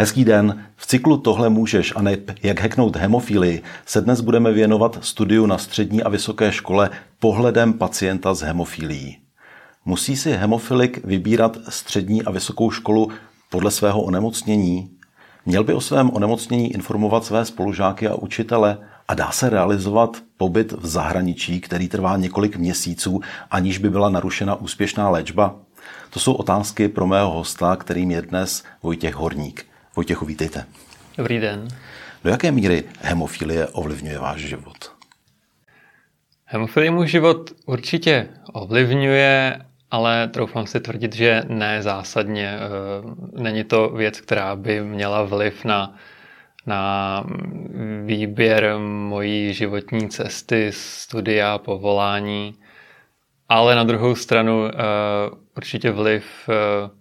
Hezký den. V cyklu Tohle můžeš a ne jak heknout hemofílii se dnes budeme věnovat studiu na střední a vysoké škole pohledem pacienta s hemofílií. Musí si hemofilik vybírat střední a vysokou školu podle svého onemocnění? Měl by o svém onemocnění informovat své spolužáky a učitele a dá se realizovat pobyt v zahraničí, který trvá několik měsíců, aniž by byla narušena úspěšná léčba? To jsou otázky pro mého hosta, kterým je dnes Vojtěch Horník. Vojtěchu, vítejte. Dobrý den. Do jaké míry hemofilie ovlivňuje váš život? Hemofilie můj život určitě ovlivňuje, ale troufám si tvrdit, že ne zásadně. Eh, není to věc, která by měla vliv na, na výběr mojí životní cesty, studia, povolání, ale na druhou stranu eh, určitě vliv eh,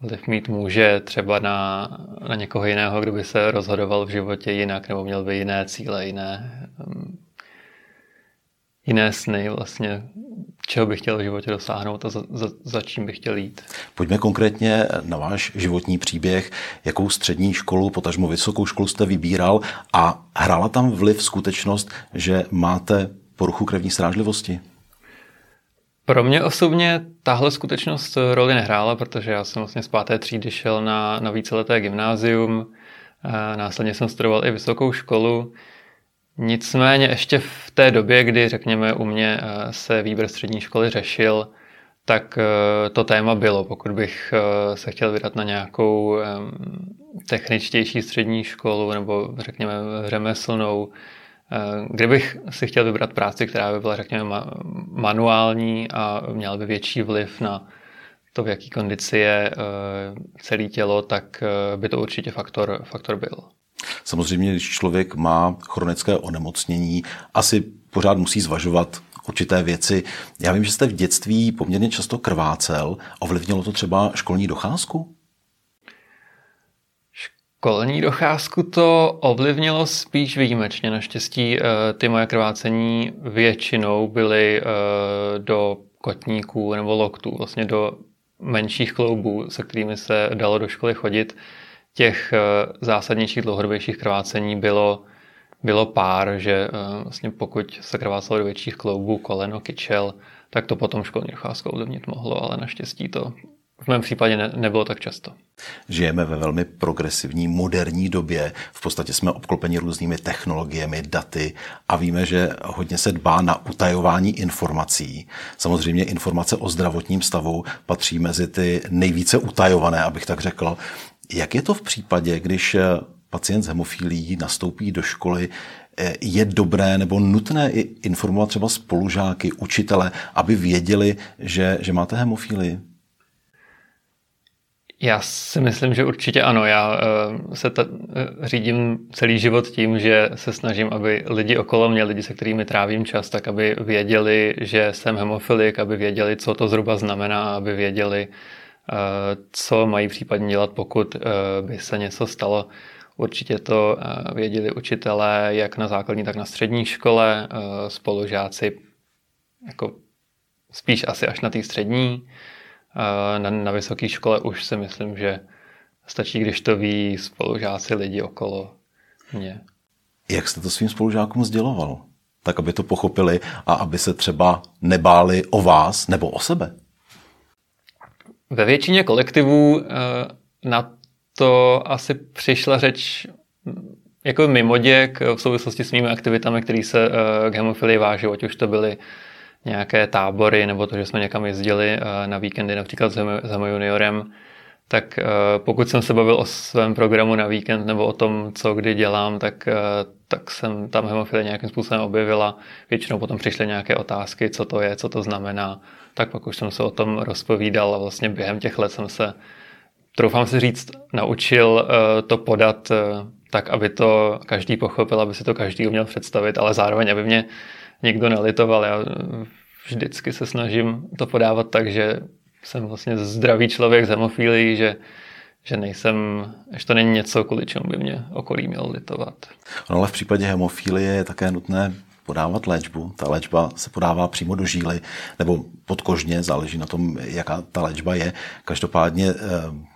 vliv mít může třeba na, na někoho jiného, kdo by se rozhodoval v životě jinak nebo měl by jiné cíle, jiné, um, jiné sny vlastně, čeho bych chtěl v životě dosáhnout a za, za, za čím bych chtěl jít. Pojďme konkrétně na váš životní příběh, jakou střední školu, potažmo vysokou školu jste vybíral a hrála tam vliv skutečnost, že máte poruchu krevní srážlivosti? Pro mě osobně tahle skutečnost roli nehrála, protože já jsem vlastně z páté třídy šel na, na víceleté gymnázium, následně jsem studoval i vysokou školu. Nicméně ještě v té době, kdy řekněme u mě se výběr střední školy řešil, tak to téma bylo. Pokud bych se chtěl vydat na nějakou techničtější střední školu nebo řekněme řemeslnou, kdybych si chtěl vybrat práci, která by byla, řekněme, manuální a měla by větší vliv na to, v jaký kondici je eh, celé tělo, tak eh, by to určitě faktor, faktor byl. Samozřejmě, když člověk má chronické onemocnění, asi pořád musí zvažovat určité věci. Já vím, že jste v dětství poměrně často krvácel. Ovlivnilo to třeba školní docházku? Školní docházku to ovlivnilo spíš výjimečně. Naštěstí eh, ty moje krvácení většinou byly eh, do kotníků nebo loktů, vlastně do menších kloubů, se kterými se dalo do školy chodit. Těch eh, zásadnějších, dlouhodobějších krvácení bylo, bylo pár, že vlastně pokud se krvácelo do větších kloubů, koleno, kyčel, tak to potom školní docházku ovlivnit mohlo, ale naštěstí to v mém případě ne, nebylo tak často. Žijeme ve velmi progresivní, moderní době. V podstatě jsme obklopeni různými technologiemi, daty a víme, že hodně se dbá na utajování informací. Samozřejmě informace o zdravotním stavu patří mezi ty nejvíce utajované, abych tak řekl. Jak je to v případě, když pacient s hemofílií nastoupí do školy, je dobré nebo nutné informovat třeba spolužáky, učitele, aby věděli, že, že máte hemofílii? Já si myslím, že určitě ano. Já uh, se ta, uh, řídím celý život tím, že se snažím, aby lidi okolo mě, lidi, se kterými trávím čas, tak aby věděli, že jsem hemofilik, aby věděli, co to zhruba znamená, aby věděli, uh, co mají případně dělat, pokud by se něco stalo. Určitě to věděli učitelé, jak na základní, tak na střední škole, spolužáci, jako spíš asi až na té střední. Na, na vysoké škole už si myslím, že stačí, když to ví spolužáci, lidi okolo mě. Jak jste to svým spolužákům sděloval? Tak, aby to pochopili a aby se třeba nebáli o vás nebo o sebe? Ve většině kolektivů eh, na to asi přišla řeč jako mimoděk v souvislosti s mými aktivitami, které se eh, k hemofilii váží, ať už to byly nějaké tábory, nebo to, že jsme někam jezdili na víkendy, například s Hemo juniorem, tak pokud jsem se bavil o svém programu na víkend nebo o tom, co kdy dělám, tak, tak jsem tam hemofilie nějakým způsobem objevila. Většinou potom přišly nějaké otázky, co to je, co to znamená. Tak pak už jsem se o tom rozpovídal a vlastně během těch let jsem se, troufám si říct, naučil to podat tak, aby to každý pochopil, aby si to každý uměl představit, ale zároveň, aby mě nikdo nelitoval. Já vždycky se snažím to podávat tak, že jsem vlastně zdravý člověk z hemofílií, že, že nejsem, že to není něco, kvůli čemu by mě okolí měl litovat. No ale v případě hemofílie je také nutné podávat léčbu. Ta léčba se podává přímo do žíly nebo podkožně, záleží na tom, jaká ta léčba je. Každopádně, eh,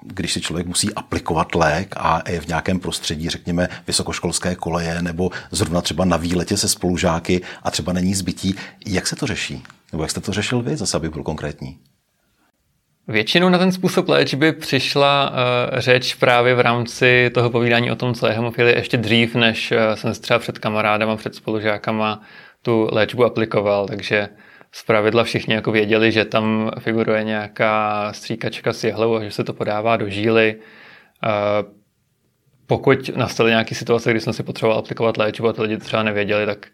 když si člověk musí aplikovat lék a je v nějakém prostředí, řekněme, vysokoškolské koleje nebo zrovna třeba na výletě se spolužáky a třeba není zbytí, jak se to řeší? Nebo jak jste to řešil vy, zase aby byl konkrétní? Většinou na ten způsob léčby přišla uh, řeč právě v rámci toho povídání o tom, co je hemofilie, ještě dřív, než uh, jsem třeba před kamarádama, před spolužákama tu léčbu aplikoval, takže z pravidla všichni jako věděli, že tam figuruje nějaká stříkačka s jehlou a že se to podává do žíly. Uh, pokud nastaly nějaké situace, kdy jsem si potřeboval aplikovat léčbu a ty lidi třeba nevěděli, tak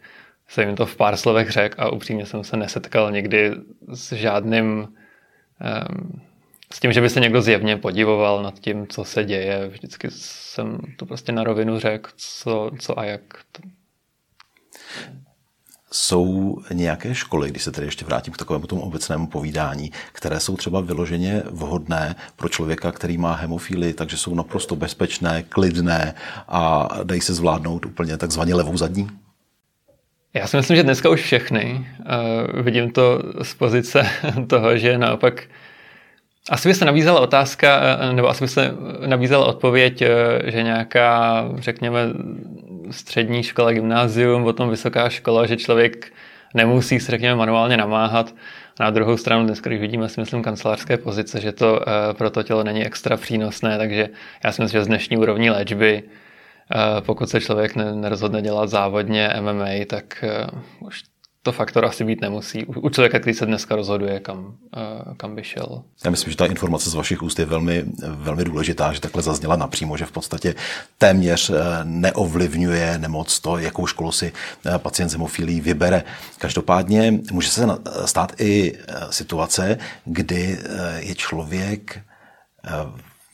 jsem jim to v pár slovech řekl a upřímně jsem se nesetkal nikdy s žádným s tím, že by se někdo zjevně podivoval nad tím, co se děje. Vždycky jsem to prostě na rovinu řekl, co, co a jak. Jsou nějaké školy, když se tedy ještě vrátím k takovému tomu obecnému povídání, které jsou třeba vyloženě vhodné pro člověka, který má hemofíly, takže jsou naprosto bezpečné, klidné a dají se zvládnout úplně takzvaně levou zadní? Já si myslím, že dneska už všechny. Uh, vidím to z pozice toho, že naopak asi by se nabízela otázka, nebo asi by se nabízela odpověď, eh, že nějaká, řekněme, střední škola, gymnázium, potom vysoká škola, že člověk nemusí se, řekněme, manuálně namáhat. Na druhou stranu dneska, když vidíme, si myslím, kancelářské pozice, že to pro to tělo není extra přínosné, takže já si myslím, že z dnešní úrovní léčby pokud se člověk nerozhodne dělat závodně MMA, tak eh, už to faktor asi být nemusí. U člověka, který se dneska rozhoduje, kam, eh, kam by šel. Já myslím, že ta informace z vašich úst je velmi, velmi důležitá, že takhle zazněla napřímo, že v podstatě téměř neovlivňuje nemoc to, jakou školu si pacient s vybere. Každopádně může se stát i situace, kdy je člověk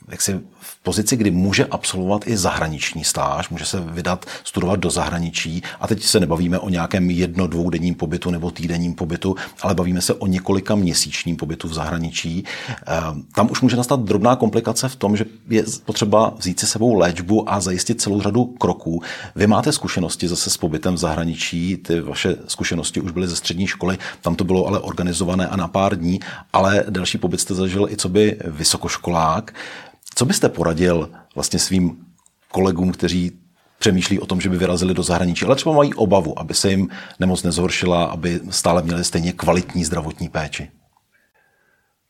jaksi v pozici, kdy může absolvovat i zahraniční stáž, může se vydat studovat do zahraničí a teď se nebavíme o nějakém jedno, dvoudenním pobytu nebo týdenním pobytu, ale bavíme se o několika měsíčním pobytu v zahraničí. Ehm, tam už může nastat drobná komplikace v tom, že je potřeba vzít si sebou léčbu a zajistit celou řadu kroků. Vy máte zkušenosti zase s pobytem v zahraničí, ty vaše zkušenosti už byly ze střední školy, tam to bylo ale organizované a na pár dní, ale další pobyt jste zažil i co by vysokoškolák. Co byste poradil vlastně svým kolegům, kteří přemýšlí o tom, že by vyrazili do zahraničí, ale třeba mají obavu, aby se jim nemoc nezhoršila, aby stále měli stejně kvalitní zdravotní péči?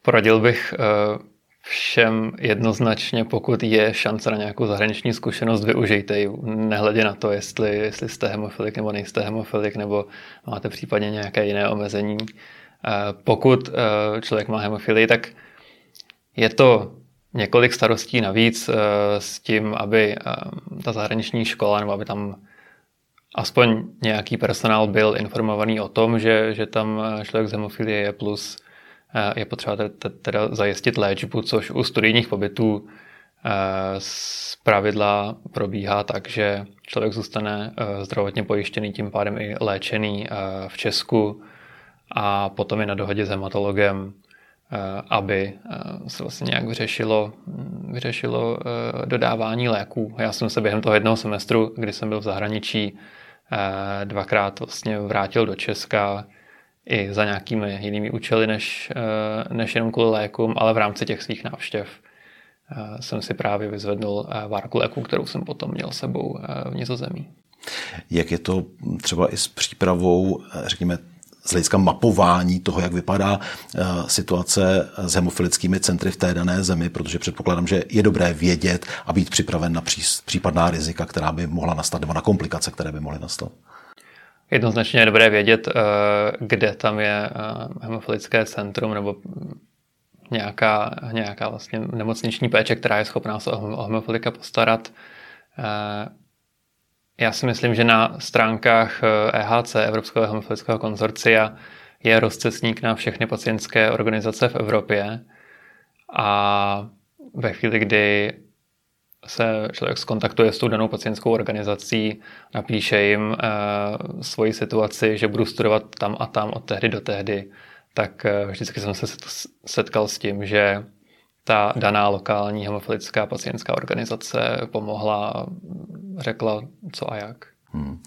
Poradil bych eh, všem jednoznačně, pokud je šance na nějakou zahraniční zkušenost, využijte ji. Nehledě na to, jestli, jestli jste hemofilik nebo nejste hemofilik, nebo máte případně nějaké jiné omezení. Eh, pokud eh, člověk má hemofilii, tak je to několik starostí navíc eh, s tím, aby eh, ta zahraniční škola nebo aby tam aspoň nějaký personál byl informovaný o tom, že, že tam eh, člověk z hemofilie je plus je potřeba teda zajistit léčbu, což u studijních pobytů z pravidla probíhá tak, že člověk zůstane zdravotně pojištěný, tím pádem i léčený v Česku a potom je na dohodě s hematologem aby eh, se vlastně nějak vyřešilo, vyřešilo eh, dodávání léků. Já jsem se během toho jednoho semestru, kdy jsem byl v zahraničí, dvakrát vlastně vrátil do Česka i za nějakými jinými účely než, než jenom kvůli lékům, ale v rámci těch svých návštěv jsem si právě vyzvednul várku léků, kterou jsem potom měl sebou v Nizozemí. Jak je to třeba i s přípravou, řekněme, z hlediska mapování toho, jak vypadá eh, situace s hemofilickými centry v té dané zemi, protože předpokládám, že je dobré vědět a být připraven na případná rizika, která by mohla nastat, nebo na komplikace, které by mohly nastat. jednoznačně je dobré vědět, kde tam je hemofilické centrum nebo nějaká, nějaká vlastně nemocniční péče, která je schopná se o hemofilika postarat. Já si myslím, že na stránkách EHC, Evropského hemofilického konzorcia, je rozcestník na všechny pacientské organizace v Evropě. A ve chvíli, kdy se člověk skontaktuje s tou danou pacientskou organizací, napíše jim uh, svoji situaci, že budu studovat tam a tam od tehdy do tehdy, tak uh, vždycky jsem se setkal s tím, že ta daná lokální hemofilická pacientská organizace pomohla, řekla co a jak. Hmm.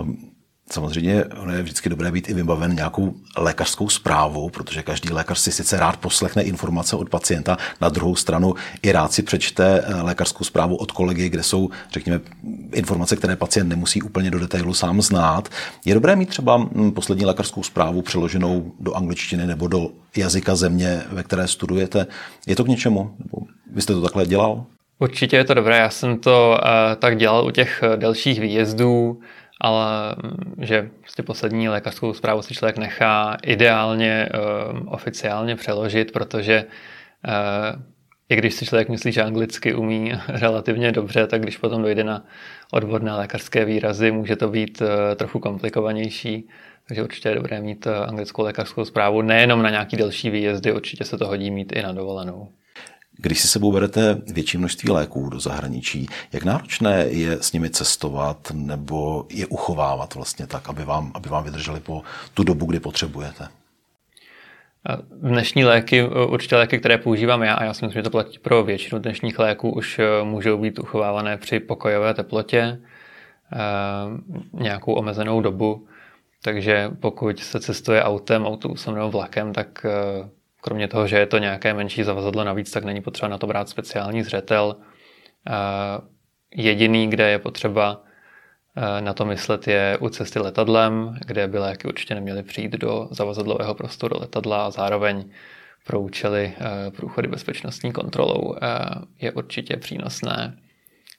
Um Samozřejmě ono je vždycky dobré být i vybaven nějakou lékařskou zprávou, protože každý lékař si sice rád poslechne informace od pacienta, na druhou stranu i rád si přečte eh, lékařskou zprávu od kolegy, kde jsou, řekněme, informace, které pacient nemusí úplně do detailu sám znát. Je dobré mít třeba hm, poslední lékařskou zprávu přeloženou do angličtiny nebo do jazyka země, ve které studujete. Je to k něčemu? Nebo vy jste to takhle dělal? Určitě je to dobré. Já jsem to uh, tak dělal u těch eh, delších výjezdů ale že prostě poslední lékařskou zprávu si člověk nechá ideálně um, oficiálně přeložit, protože uh, i když si člověk myslí, že anglicky umí relativně dobře, tak když potom dojde na odborné lékařské výrazy, může to být uh, trochu komplikovanější. Takže určitě je dobré mít anglickou lékařskou zprávu nejenom na nějaký delší výjezdy, určitě se to hodí mít i na dovolenou. Když si sebou berete větší množství léků do zahraničí, jak náročné je s nimi cestovat nebo je uchovávat vlastně tak, aby vám, aby vám vydrželi po tu dobu, kdy potřebujete? Dnešní léky, určitě léky, které používám já, a já si myslím, že to platí pro většinu dnešních léků, už eh, můžou být uchovávané při pokojové teplotě eh, nějakou omezenou dobu. Takže pokud se cestuje autem, autobusem nebo vlakem, tak eh, Kromě toho, že je to nějaké menší zavazadlo navíc, tak není potřeba na to brát speciální zřetel. Jediný, kde je potřeba na to myslet, je u cesty letadlem, kde by léky určitě neměly přijít do zavazadlového prostoru letadla a zároveň pro účely průchody bezpečnostní kontrolou je určitě přínosné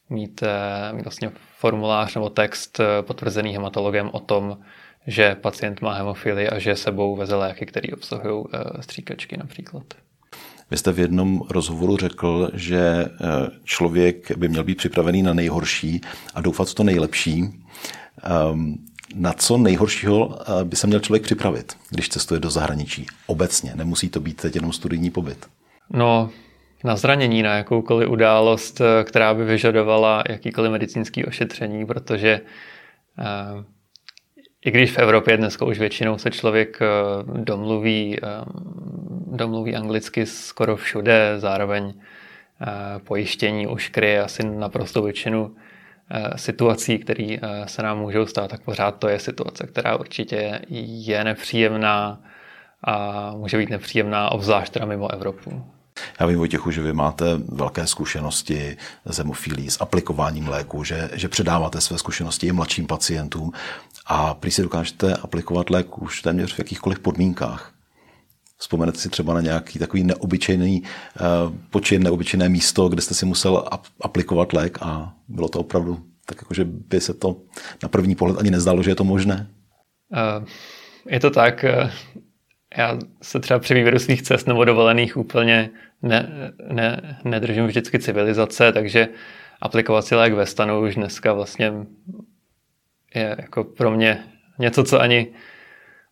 mít, mít vlastně formulář nebo text potvrzený hematologem o tom, že pacient má hemofilii a že sebou veze léky, které obsahují eh, stříkačky například. Vy jste v jednom rozhovoru řekl, že eh, člověk by měl být připravený na nejhorší a doufat v to nejlepší. Ehm, na co nejhoršího eh, by se měl člověk připravit, když cestuje do zahraničí? Obecně, nemusí to být teď jenom studijní pobyt. No, na zranění, na jakoukoliv událost, která by vyžadovala jakýkoliv medicínský ošetření, protože i když v Evropě dneska už většinou se člověk eh, domluví, eh, domluví anglicky skoro všude, zároveň eh, pojištění už kryje asi naprosto většinu situací, které se nám můžou stát, tak pořád to je situace, která určitě je nepříjemná a může být nepříjemná, obzvlášť teda mimo Evropu. Já vím, Vojtěchu, že vy máte velké zkušenosti s hemofilí, s aplikováním léku, že, že předáváte své zkušenosti i mladším pacientům a prý si dokážete aplikovat lék už téměř v jakýchkoliv podmínkách. Vzpomenete si třeba na nějaký takový neobyčejný uh, počin, neobyčejné místo, kde jste si musel ap- aplikovat lék a bylo to opravdu tak jako, že by se to na první pohled ani nezdálo, že je to možné? Uh, je to tak. Já se třeba při výběru svých cest nebo dovolených úplně ne, ne, nedržím vždycky civilizace, takže aplikovat si lék ve stanu už dneska vlastně je jako pro mě něco, co ani,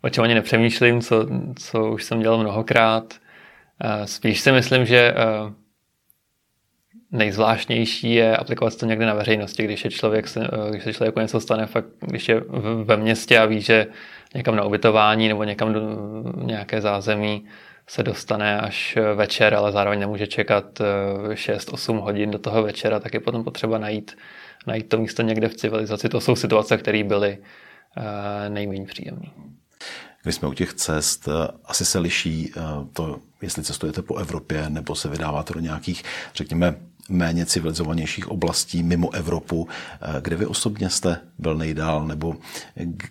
o čem ani nepřemýšlím, co, co už jsem dělal mnohokrát. Spíš si myslím, že eh, nejzvláštnější je aplikovat to někde na veřejnosti, když, je člověk, když se člověku něco stane, fakt, když je ve městě a ví, že někam na ubytování nebo někam do nějaké zázemí se dostane až večer, ale zároveň nemůže čekat 6-8 eh, hodin do toho večera, tak je potom potřeba najít, najít to místo někde v civilizaci. To jsou situace, které byly eh, nejméně příjemné. Když jsme u těch cest, eh, asi se liší to, jestli cestujete po Evropě nebo se vydáváte do nějakých, řekněme, méně civilizovanějších oblastí mimo Evropu. Kde vy osobně jste byl nejdál, nebo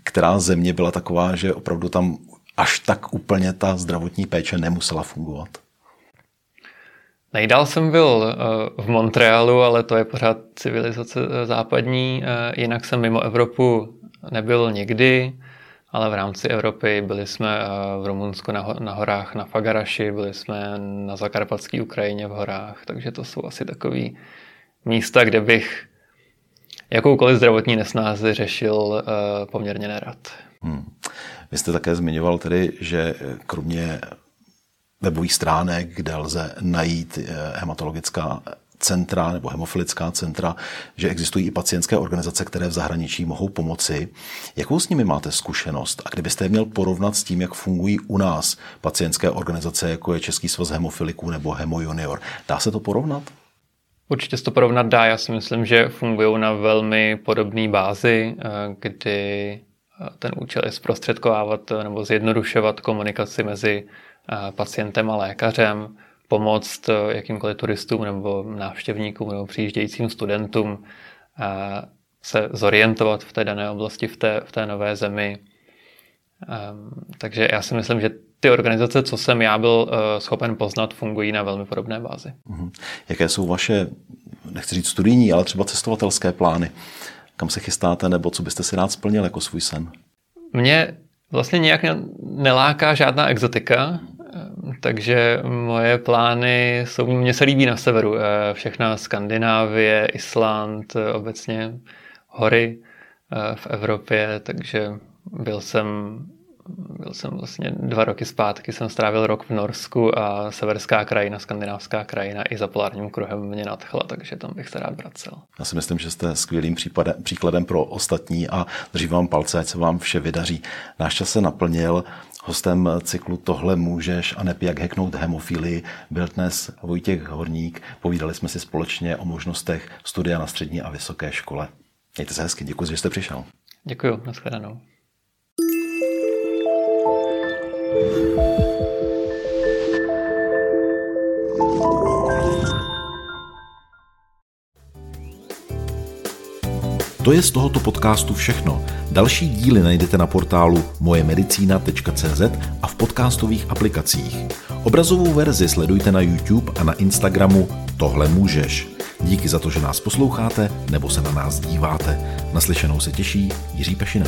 která země byla taková, že opravdu tam až tak úplně ta zdravotní péče nemusela fungovat? Nejdál jsem byl eh, v Montrealu, ale to je pořád civilizace eh, západní. Eh, jinak jsem mimo Evropu nebyl nikdy, ale v rámci Evropy byli jsme eh, v Rumunsku na, na horách na Fagaraši, byli jsme na zakarpatské Ukrajině v horách, takže to jsou asi takový místa, kde bych jakoukoliv zdravotní nesnázi řešil uh, poměrně nerad. Hmm. Vy jste také zmiňoval tedy, že kromě webových stránek, kde lze najít eh, hematologická centra nebo hemofilická centra, že existují i pacientské organizace, které v zahraničí mohou pomoci. Jakou s nimi máte zkušenost? A kdybyste je měl porovnat s tím, jak fungují u nás pacientské organizace, jako je Český svaz hemofiliků nebo Hemo Junior, dá se to porovnat? Určitě se to porovnat dá. Já si myslím, že fungují na velmi podobné bázi, eh, kdy eh, ten účel je zprostředkovávat nebo zjednodušovat komunikaci mezi eh, pacientem a lékařem, pomoct jakýmkoliv turistům nebo návštěvníkům nebo přijíždějícím studentům se zorientovat v té dané oblasti, v té, v té nové zemi. Ehm, takže já si myslím, že ty organizace, co jsem já byl uh, schopen poznat, fungují na velmi podobné bázi. Mhm. Jaké jsou vaše, nechci říct studijní, ale třeba cestovatelské plány? Kam se chystáte nebo co byste si rád splnil jako svůj sen? Mě vlastně nějak neláká žádná exotika, takže moje plány jsou, mně se líbí na severu. Eh, všechna Skandinávie, Island, eh, obecně hory v Evropě, takže byl jsem byl jsem vlastně dva roky zpátky, jsem strávil rok v Norsku a severská krajina, skandinávská krajina i za polárním kruhem mě nadchla, takže tam bych se rád vracel. Já si myslím, že jste skvělým případem, příkladem pro ostatní a držím vám palce, ať se vám vše vydaří. Náš čas se naplnil. Hostem cyklu Tohle můžeš a nepí jak heknout hemofílii byl dnes Vojtěch Horník. Povídali jsme si společně o možnostech studia na střední a vysoké škole. Mějte se hezky, děkuji, že jste přišel. Děkuji, nashledanou. To je z tohoto podcastu všechno. Další díly najdete na portálu mojemedicina.cz a v podcastových aplikacích. Obrazovou verzi sledujte na YouTube a na Instagramu Tohle můžeš. Díky za to, že nás posloucháte nebo se na nás díváte. Naslyšenou se těší Jiří Pešina.